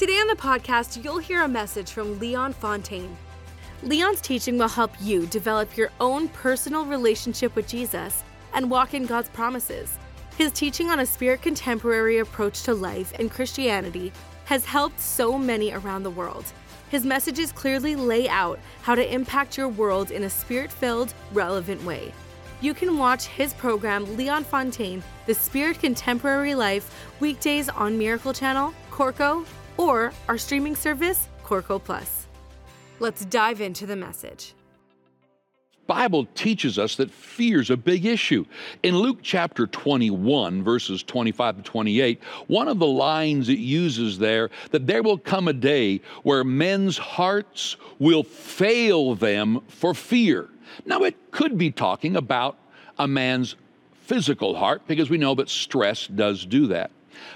Today on the podcast, you'll hear a message from Leon Fontaine. Leon's teaching will help you develop your own personal relationship with Jesus and walk in God's promises. His teaching on a spirit contemporary approach to life and Christianity has helped so many around the world. His messages clearly lay out how to impact your world in a spirit filled, relevant way. You can watch his program, Leon Fontaine, The Spirit Contemporary Life, weekdays on Miracle Channel, Corco, or our streaming service, Corco Plus. Let's dive into the message. Bible teaches us that fear is a big issue. In Luke chapter 21, verses 25 to 28, one of the lines it uses there that there will come a day where men's hearts will fail them for fear. Now, it could be talking about a man's physical heart because we know that stress does do that.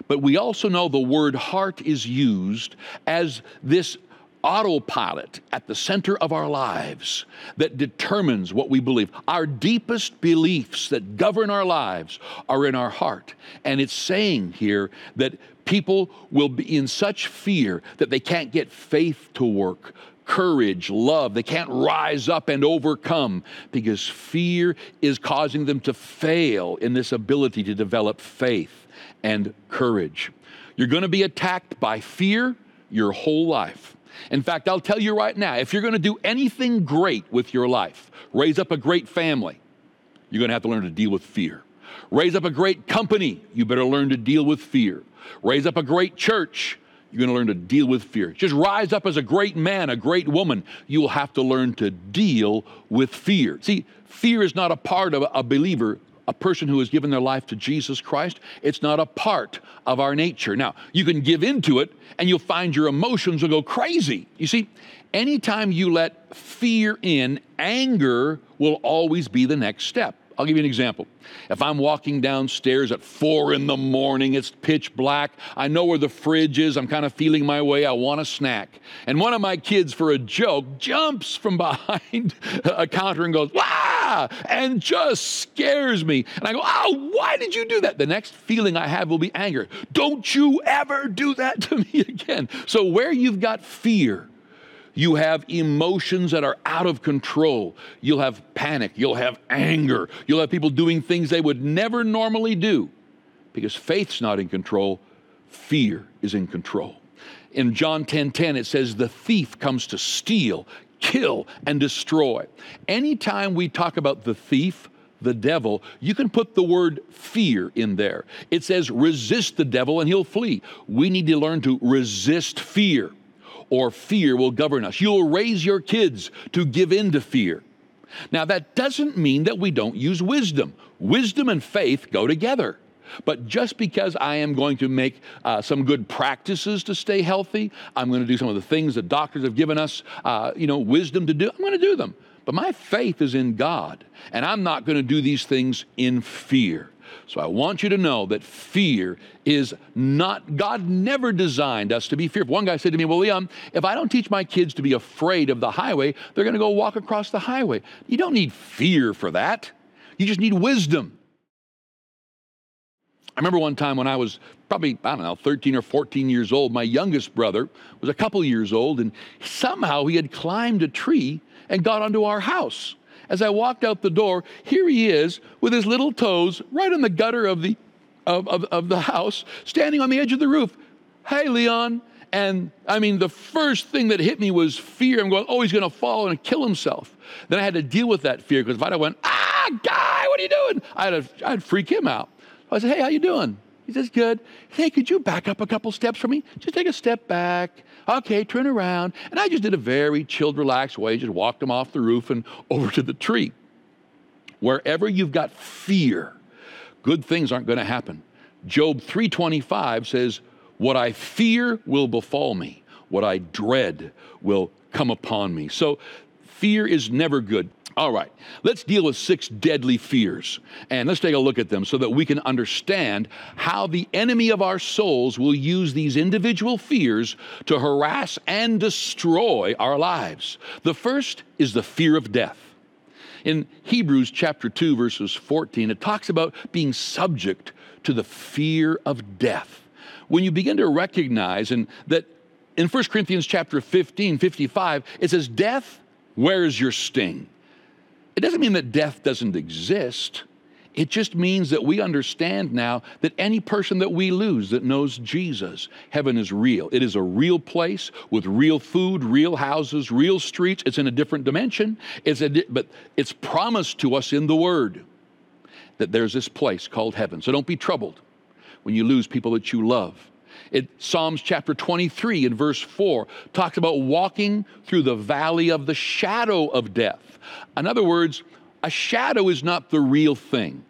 But we also know the word heart is used as this autopilot at the center of our lives that determines what we believe. Our deepest beliefs that govern our lives are in our heart. And it's saying here that people will be in such fear that they can't get faith to work. Courage, love, they can't rise up and overcome because fear is causing them to fail in this ability to develop faith and courage. You're going to be attacked by fear your whole life. In fact, I'll tell you right now if you're going to do anything great with your life, raise up a great family, you're going to have to learn to deal with fear. Raise up a great company, you better learn to deal with fear. Raise up a great church, you're going to learn to deal with fear. Just rise up as a great man, a great woman, you will have to learn to deal with fear. See, fear is not a part of a believer a person who has given their life to Jesus Christ, it's not a part of our nature. Now, you can give into it and you'll find your emotions will go crazy. You see, anytime you let fear in, anger will always be the next step. I'll give you an example. If I'm walking downstairs at four in the morning, it's pitch black, I know where the fridge is, I'm kind of feeling my way, I want a snack. And one of my kids, for a joke, jumps from behind a counter and goes, Wah! and just scares me. And I go, Oh, why did you do that? The next feeling I have will be anger. Don't you ever do that to me again. So, where you've got fear, you have emotions that are out of control. You'll have panic. You'll have anger. You'll have people doing things they would never normally do because faith's not in control, fear is in control. In John 10:10 10, 10, it says the thief comes to steal, kill and destroy. Anytime we talk about the thief, the devil, you can put the word fear in there. It says resist the devil and he'll flee. We need to learn to resist fear or fear will govern us. You'll raise your kids to give in to fear. Now, that doesn't mean that we don't use wisdom. Wisdom and faith go together. But just because I am going to make uh, some good practices to stay healthy, I'm going to do some of the things that doctors have given us, uh, you know, wisdom to do, I'm going to do them. But my faith is in God, and I'm not going to do these things in fear. So I want you to know that fear is not, God never designed us to be fearful. One guy said to me, Well, Leon, if I don't teach my kids to be afraid of the highway, they're going to go walk across the highway. You don't need fear for that, you just need wisdom. I remember one time when I was probably, I don't know, 13 or 14 years old, my youngest brother was a couple years old, and somehow he had climbed a tree and got onto our house. As I walked out the door, here he is with his little toes right in the gutter of the, of, of, of the house, standing on the edge of the roof. Hey, Leon. And I mean, the first thing that hit me was fear. I'm going, oh, he's going to fall and kill himself. Then I had to deal with that fear because if I'd went, ah, guy, what are you doing? I'd, I'd freak him out. I said, hey, how you doing? He says, good. Hey, could you back up a couple steps for me? Just take a step back. Okay, turn around. And I just did a very chilled, relaxed way, just walked him off the roof and over to the tree. Wherever you've got fear, good things aren't going to happen. Job 325 says, What I fear will befall me. what I dread will come upon me. So fear is never good. All right, let's deal with six deadly fears and let's take a look at them so that we can understand how the enemy of our souls will use these individual fears to harass and destroy our lives. The first is the fear of death. In Hebrews chapter 2, verses 14, it talks about being subject to the fear of death. When you begin to recognize and that in 1 Corinthians chapter 15, 55, it says, Death, where's your sting? It doesn't mean that death doesn't exist. It just means that we understand now that any person that we lose that knows Jesus, heaven is real. It is a real place with real food, real houses, real streets. It's in a different dimension. It's a, but it's promised to us in the Word that there's this place called heaven. So don't be troubled when you lose people that you love. It, Psalms chapter 23 and verse 4 talks about walking through the valley of the shadow of death. In other words, a shadow is not the real thing.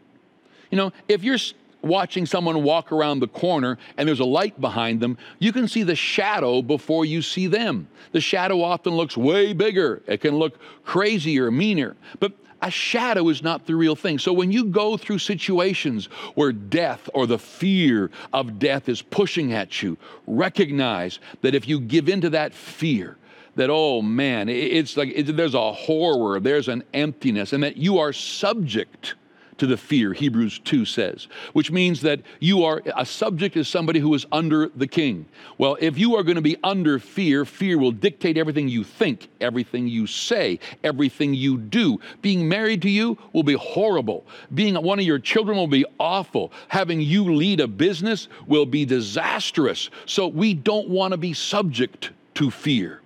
You know, if you're watching someone walk around the corner and there's a light behind them, you can see the shadow before you see them. The shadow often looks way bigger, it can look crazier, meaner. But a shadow is not the real thing. So when you go through situations where death or the fear of death is pushing at you, recognize that if you give into that fear, that oh man, it's like it, there's a horror, there's an emptiness, and that you are subject to the fear, Hebrews 2 says, which means that you are a subject is somebody who is under the king. Well, if you are going to be under fear, fear will dictate everything you think, everything you say, everything you do. Being married to you will be horrible. Being one of your children will be awful. Having you lead a business will be disastrous. So we don't want to be subject to fear.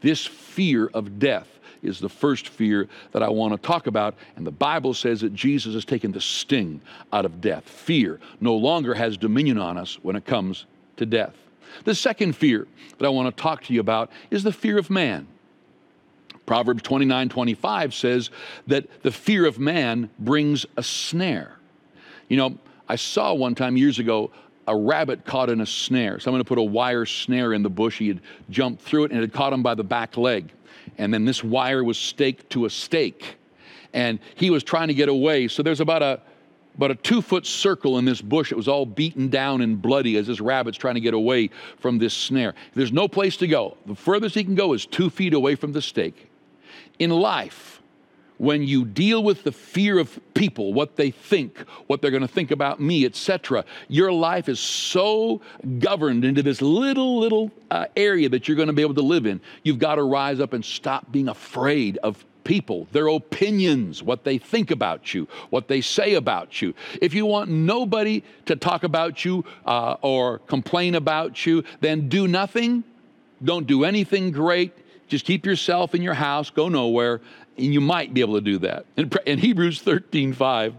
This fear of death is the first fear that I want to talk about. And the Bible says that Jesus has taken the sting out of death. Fear no longer has dominion on us when it comes to death. The second fear that I want to talk to you about is the fear of man. Proverbs 29 25 says that the fear of man brings a snare. You know, I saw one time years ago a rabbit caught in a snare. Someone had put a wire snare in the bush. He had jumped through it and it had caught him by the back leg and then this wire was staked to a stake. And he was trying to get away. So there's about a about a two foot circle in this bush it was all beaten down and bloody as this rabbit's trying to get away from this snare. There's no place to go. The furthest he can go is two feet away from the stake. In life when you deal with the fear of people, what they think, what they're going to think about me, etc., your life is so governed into this little, little uh, area that you're going to be able to live in. You've got to rise up and stop being afraid of people, their opinions, what they think about you, what they say about you. If you want nobody to talk about you uh, or complain about you, then do nothing. Don't do anything great. Just keep yourself in your house, go nowhere, and you might be able to do that. In, in, Hebrews 13 5,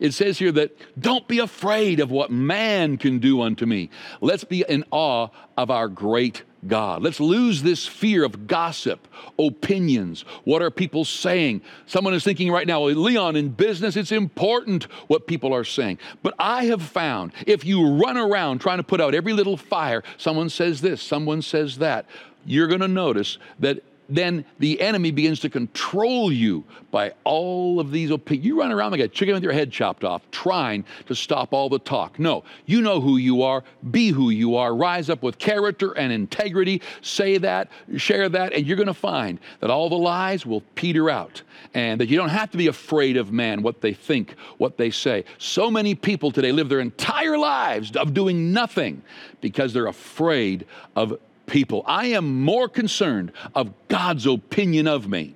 it says here that don't be afraid of what man can do unto me. Let's be in awe of our great God. Let's lose this fear of gossip, opinions. What are people saying? Someone is thinking right now, well, Leon, in business, it's important what people are saying. But I have found if you run around trying to put out every little fire, someone says this, someone says that, you're going to notice that then the enemy begins to control you by all of these opinions. You run around like a chicken with your head chopped off, trying to stop all the talk. No, you know who you are, be who you are, rise up with character and integrity, say that, share that, and you're going to find that all the lies will peter out and that you don't have to be afraid of man, what they think, what they say. So many people today live their entire lives of doing nothing because they're afraid of people. I am more concerned of God's opinion of me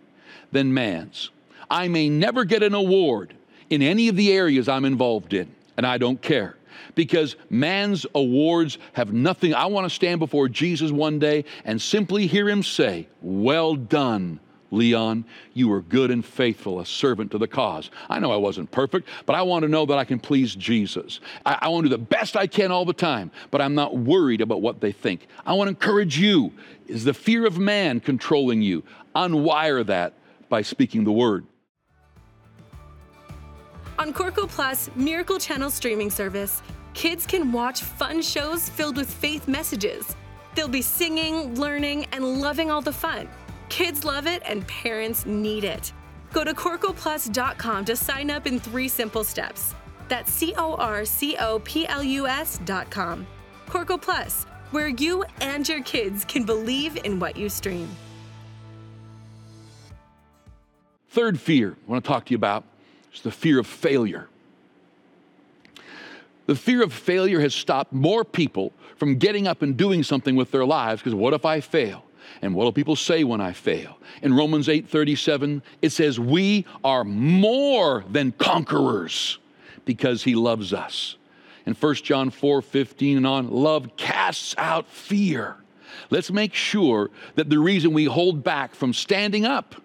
than man's. I may never get an award in any of the areas I'm involved in, and I don't care because man's awards have nothing. I want to stand before Jesus one day and simply hear him say, Well done, Leon, you were good and faithful, a servant to the cause. I know I wasn't perfect, but I want to know that I can please Jesus. I, I, want to do the best I can all the time, but I'm not worried about what they think. I want to encourage you. Is the fear of man controlling you? Unwire that by speaking the word. On Corco Plus, Miracle Channel streaming service, kids can watch fun shows filled with faith messages They'll be singing, learning, and loving all the fun. Kids love it and parents need it. Go to corcoplus.com to sign up in three simple steps. That's C O R C O P L U S.com. Corco Plus, where you and your kids can believe in what you stream. Third fear I want to talk to you about is the fear of failure. The fear of failure has stopped more people from getting up and doing something with their lives because what if I fail? And what do people say when I fail? In Romans 8:37, it says, "We are more than conquerors because he loves us." In 1 John 4:15 and on, love casts out fear. Let's make sure that the reason we hold back from standing up,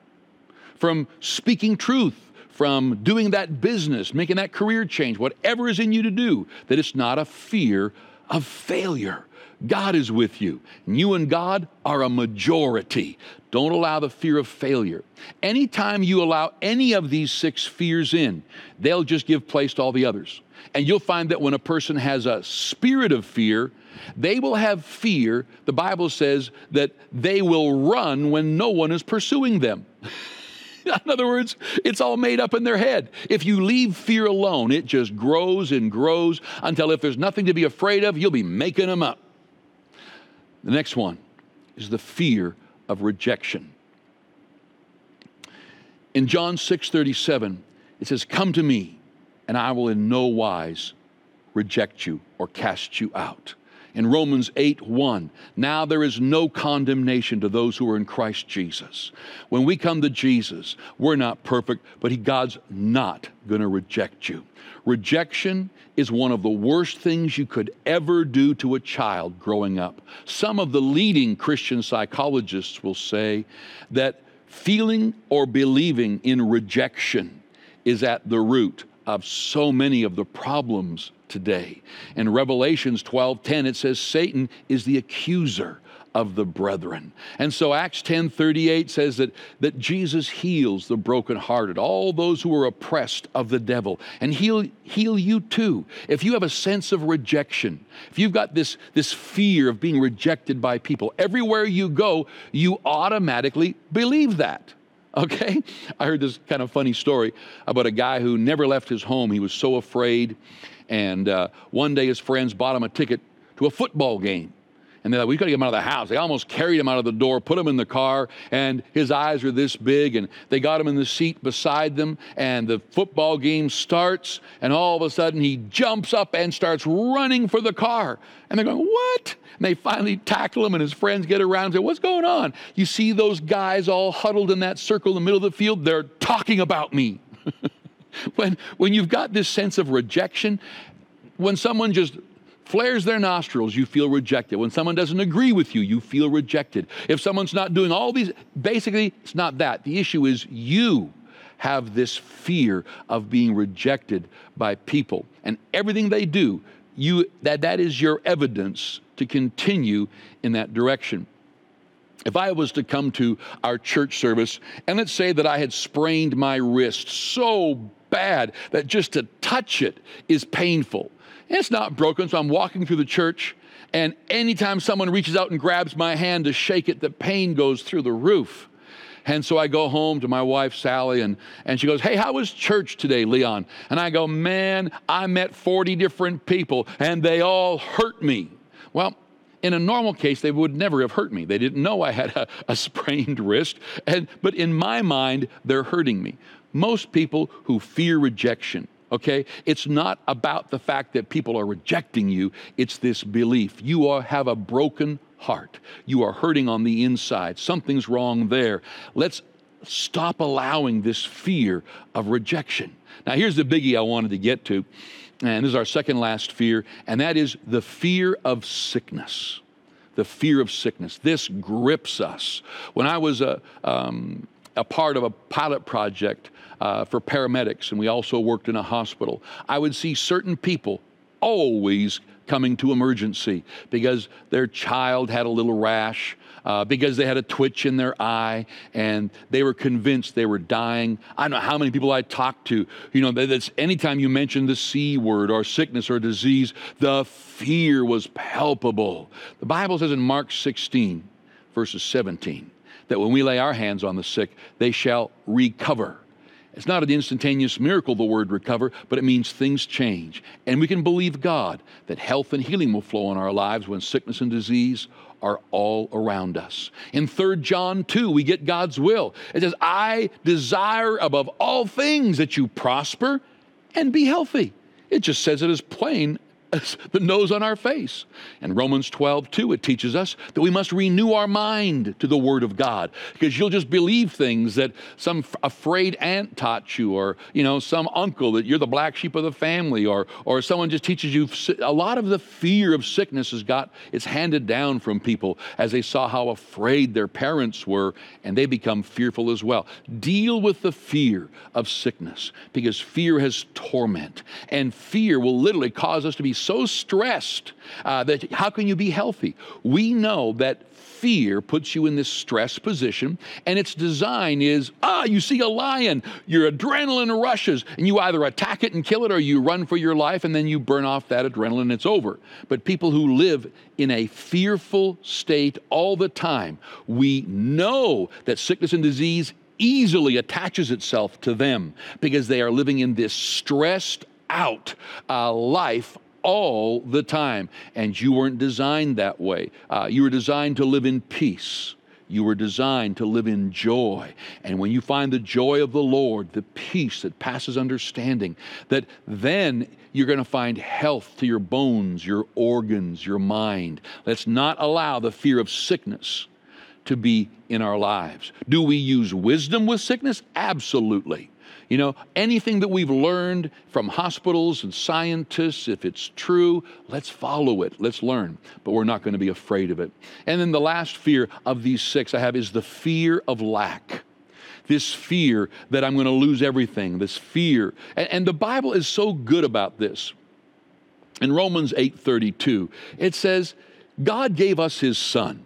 from speaking truth, from doing that business, making that career change, whatever is in you to do, that it's not a fear of failure. God is with you. You and God are a majority. Don't allow the fear of failure. Anytime you allow any of these six fears in, they'll just give place to all the others. And you'll find that when a person has a spirit of fear, they will have fear. The Bible says that they will run when no one is pursuing them. In other words, it's all made up in their head. If you leave fear alone, it just grows and grows until if there's nothing to be afraid of, you'll be making them up. The next one is the fear of rejection. In John 6:37, it says, "Come to me, and I will in no wise reject you or cast you out." In Romans 8 1. Now there is no condemnation to those who are in Christ Jesus. When we come to Jesus, we're not perfect, but he, God's not going to reject you. Rejection is one of the worst things you could ever do to a child growing up. Some of the leading Christian psychologists will say that feeling or believing in rejection is at the root of so many of the problems today. In Revelations 12:10 it says Satan is the accuser of the brethren. And so Acts 10:38 says that that Jesus heals the brokenhearted, all those who are oppressed of the devil, and he'll heal you too. If you have a sense of rejection, if you've got this this fear of being rejected by people, everywhere you go, you automatically believe that. Okay? I heard this kind of funny story about a guy who never left his home. He was so afraid. And uh, one day his friends bought him a ticket to a football game. And they're like, we've got to get him out of the house. They almost carried him out of the door, put him in the car, and his eyes are this big. And they got him in the seat beside them. And the football game starts. And all of a sudden, he jumps up and starts running for the car. And they're going, What? And they finally tackle him, and his friends get around and say, What's going on? You see those guys all huddled in that circle in the middle of the field? They're talking about me. when, when you've got this sense of rejection, when someone just flares their nostrils, you feel rejected. When someone doesn't agree with you, you feel rejected. If someone's not doing all these, basically, it's not that. The issue is you have this fear of being rejected by people. And everything they do, you that that is your evidence to continue in that direction. If I was to come to our church service and let's say that I had sprained my wrist so bad that just to touch it is painful. It's not broken, so I'm walking through the church, and anytime someone reaches out and grabs my hand to shake it, the pain goes through the roof. And so I go home to my wife, Sally, and, and she goes, Hey, how was church today, Leon? And I go, Man, I met 40 different people, and they all hurt me. Well, in a normal case, they would never have hurt me. They didn't know I had a, a sprained wrist, and, but in my mind, they're hurting me. Most people who fear rejection, okay? It's not about the fact that people are rejecting you, it's this belief. You are, have a broken heart. You are hurting on the inside. Something's wrong there. Let's stop allowing this fear of rejection. Now, here's the biggie I wanted to get to, and this is our second last fear, and that is the fear of sickness. The fear of sickness. This grips us. When I was a, um, a part of a pilot project uh, for paramedics, and we also worked in a hospital, I would see certain people always coming to emergency because their child had a little rash, uh, because they had a twitch in their eye, and they were convinced they were dying. I don't know how many people I talked to, you know, that's anytime you mention the C word or sickness or disease, the fear was palpable. The Bible says in Mark 16, verses 17, that when we lay our hands on the sick, they shall recover. It's not an instantaneous miracle, the word recover, but it means things change. And we can believe God that health and healing will flow in our lives when sickness and disease are all around us. In 3 John 2, we get God's will. It says, I desire above all things that you prosper and be healthy. It just says it as plain the nose on our face. And Romans 12, 2, it teaches us that we must renew our mind to the Word of God because you'll just believe things that some afraid aunt taught you or, you know, some uncle that you're the black sheep of the family or, or someone just teaches you. A lot of the fear of sickness has got, it's handed down from people as they saw how afraid their parents were and they become fearful as well. Deal with the fear of sickness because fear has torment and fear will literally cause us to be so stressed uh, that how can you be healthy? We know that fear puts you in this stress position, and its design is ah, you see a lion, your adrenaline rushes, and you either attack it and kill it or you run for your life, and then you burn off that adrenaline, it's over. But people who live in a fearful state all the time, we know that sickness and disease easily attaches itself to them because they are living in this stressed out uh, life all the time. And you weren't designed that way. Uh, you were designed to live in peace. You were designed to live in joy. And when you find the joy of the Lord, the peace that passes understanding, that then you're going to find health to your bones, your organs, your mind. Let's not allow the fear of sickness to be in our lives. Do we use wisdom with sickness? Absolutely. You know, anything that we've learned from hospitals and scientists, if it's true, let's follow it, let's learn, but we're not going to be afraid of it. And then the last fear of these six I have is the fear of lack. This fear that I'm going to lose everything, this fear. And, and the Bible is so good about this. In Romans 8:32, it says, God gave us his son.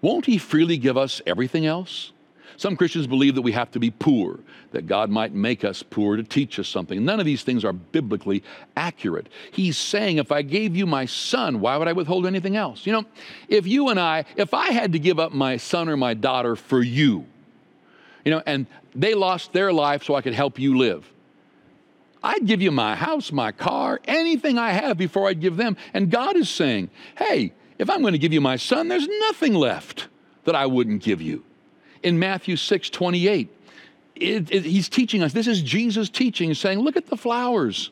Won't he freely give us everything else? Some Christians believe that we have to be poor, that God might make us poor to teach us something. None of these things are biblically accurate. He's saying, if I gave you my son, why would I withhold anything else? You know, if you and I, if I had to give up my son or my daughter for you, you know, and they lost their life so I could help you live. I'd give you my house, my car, anything I have before I'd give them. And God is saying, hey, if I'm going to give you my son, there's nothing left that I wouldn't give you in Matthew 6 28. It, it, he's teaching us, this is Jesus teaching, saying, Look at the flowers.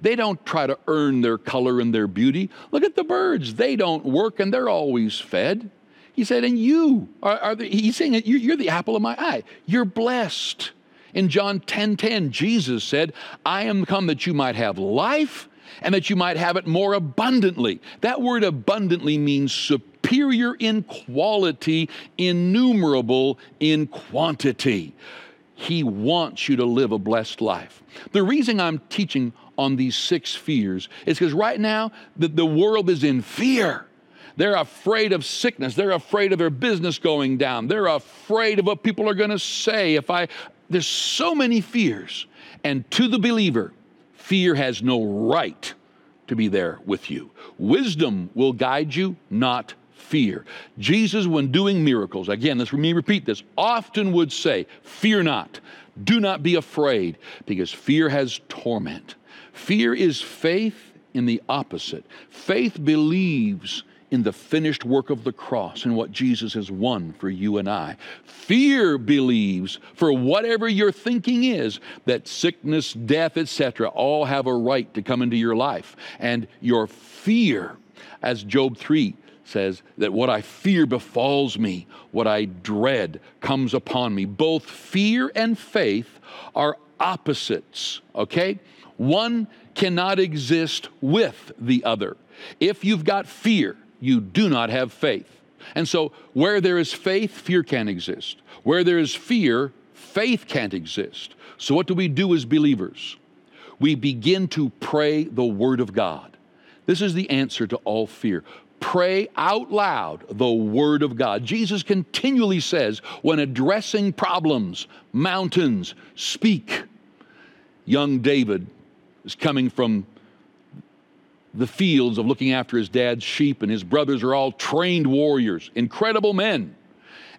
They don't try to earn their color and their beauty. Look at the birds. They don't work and they're always fed. He said, And you are, are the, he's saying, you're, you're the apple of my eye. You're blessed. In John 10 10, Jesus said, I am come that you might have life and that you might have it more abundantly. That word abundantly means superior in quality, innumerable in quantity. He wants you to live a blessed life. The reason I'm teaching on these six fears is because right now the, the world is in fear. They're afraid of sickness. They're afraid of their business going down. They're afraid of what people are going to say if I. There's so many fears. And to the believer, Fear has no right to be there with you. Wisdom will guide you, not fear. Jesus, when doing miracles, again, let me repeat this, often would say, Fear not, do not be afraid, because fear has torment. Fear is faith in the opposite. Faith believes in the finished work of the cross and what Jesus has won for you and I. Fear believes for whatever your thinking is that sickness, death, etc., all have a right to come into your life. And your fear, as Job 3 says, that what I fear befalls me, what I dread comes upon me. Both fear and faith are opposites, okay? One cannot exist with the other. If you've got fear, you do not have faith. And so, where there is faith, fear can't exist. Where there is fear, faith can't exist. So, what do we do as believers? We begin to pray the Word of God. This is the answer to all fear. Pray out loud the Word of God. Jesus continually says, when addressing problems, mountains, speak. Young David is coming from the fields of looking after his dad's sheep, and his brothers are all trained warriors, incredible men.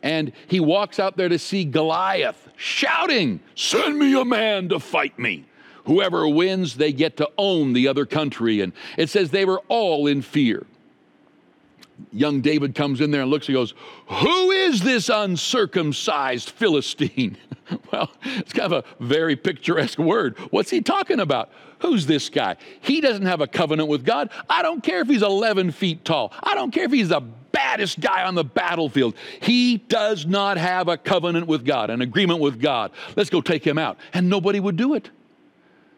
And he walks out there to see Goliath shouting, Send me a man to fight me. Whoever wins, they get to own the other country. And it says they were all in fear. Young David comes in there and looks and goes, Who is this uncircumcised Philistine? well, it's kind of a very picturesque word. What's he talking about? Who's this guy? He doesn't have a covenant with God. I don't care if he's 11 feet tall. I don't care if he's the baddest guy on the battlefield. He does not have a covenant with God, an agreement with God. Let's go take him out. And nobody would do it.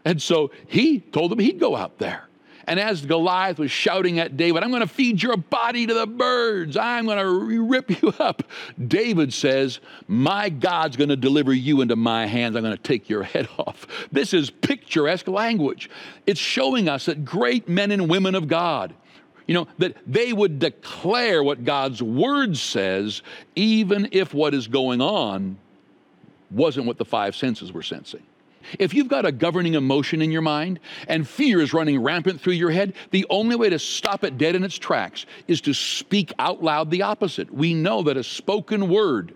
And so he told them he'd go out there. And as Goliath was shouting at David, I'm going to feed your body to the birds. I'm going to rip you up. David says, My God's going to deliver you into my hands. I'm going to take your head off. This is picturesque language. It's showing us that great men and women of God, you know, that they would declare what God's word says, even if what is going on wasn't what the five senses were sensing. If you've got a governing emotion in your mind and fear is running rampant through your head, the only way to stop it dead in its tracks is to speak out loud the opposite. We know that a spoken word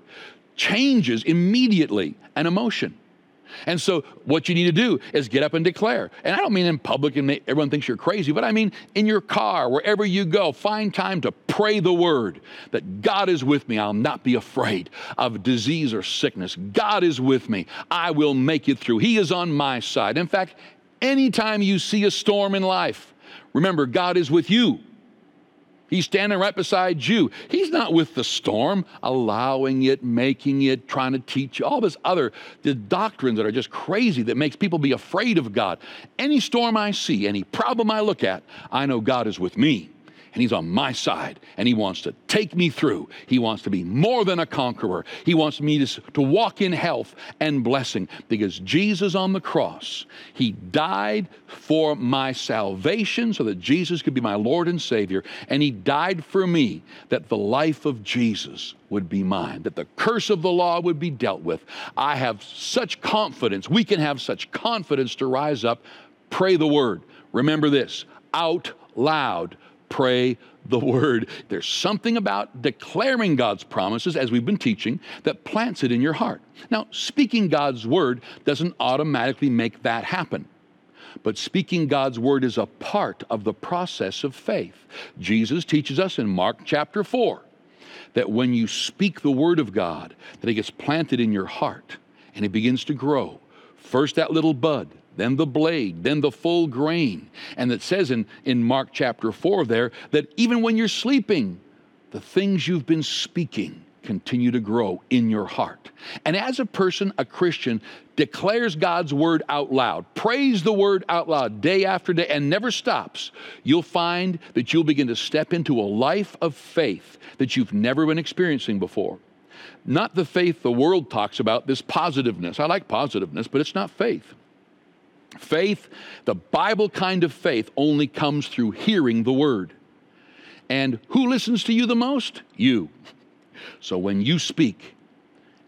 changes immediately an emotion. And so, what you need to do is get up and declare. And I don't mean in public and everyone thinks you're crazy, but I mean in your car, wherever you go, find time to pray the word that God is with me. I'll not be afraid of disease or sickness. God is with me. I will make it through. He is on my side. In fact, anytime you see a storm in life, remember, God is with you. He's standing right beside you. He's not with the storm, allowing it, making it, trying to teach you all this other the doctrines that are just crazy that makes people be afraid of God. Any storm I see, any problem I look at, I know God is with me and He's on my side, and He wants to take me through. He wants to be more than a conqueror. He wants me to, to walk in health and blessing because Jesus on the cross, He died for my salvation so that Jesus could be my Lord and Savior, and He died for me that the life of Jesus would be mine, that the curse of the law would be dealt with. I have such confidence. We can have such confidence to rise up, pray the word. Remember this out loud pray the word. There's something about declaring God's promises, as we've been teaching, that plants it in your heart. Now, speaking God's word doesn't automatically make that happen. But speaking God's word is a part of the process of faith. Jesus teaches us in Mark chapter 4 that when you speak the word of God, that it gets planted in your heart and it begins to grow. First, that little bud, then the blade, then the full grain. And it says in, in Mark chapter 4 there that even when you're sleeping, the things you've been speaking continue to grow in your heart. And as a person, a Christian, declares God's word out loud, prays the word out loud day after day, and never stops, you'll find that you'll begin to step into a life of faith that you've never been experiencing before. Not the faith the world talks about, this positiveness. I like positiveness, but it's not faith. Faith, the Bible kind of faith, only comes through hearing the word. And who listens to you the most? You. So when you speak,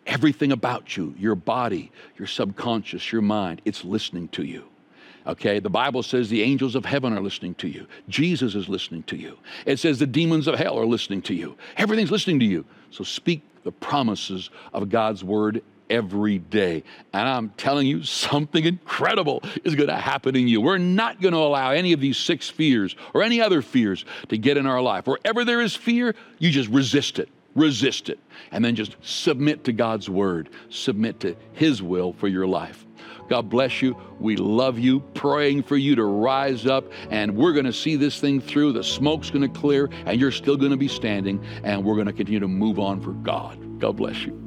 everything about you, your body, your subconscious, your mind, it's listening to you. Okay, the Bible says the angels of heaven are listening to you. Jesus is listening to you. It says the demons of hell are listening to you. Everything's listening to you. So speak the promises of God's word every day. And I'm telling you, something incredible is going to happen in you. We're not going to allow any of these six fears or any other fears to get in our life. Wherever there is fear, you just resist it. Resist it. And then just submit to God's word, submit to His will for your life. God bless you. We love you, praying for you to rise up, and we're going to see this thing through. The smoke's going to clear, and you're still going to be standing, and we're going to continue to move on for God. God bless you.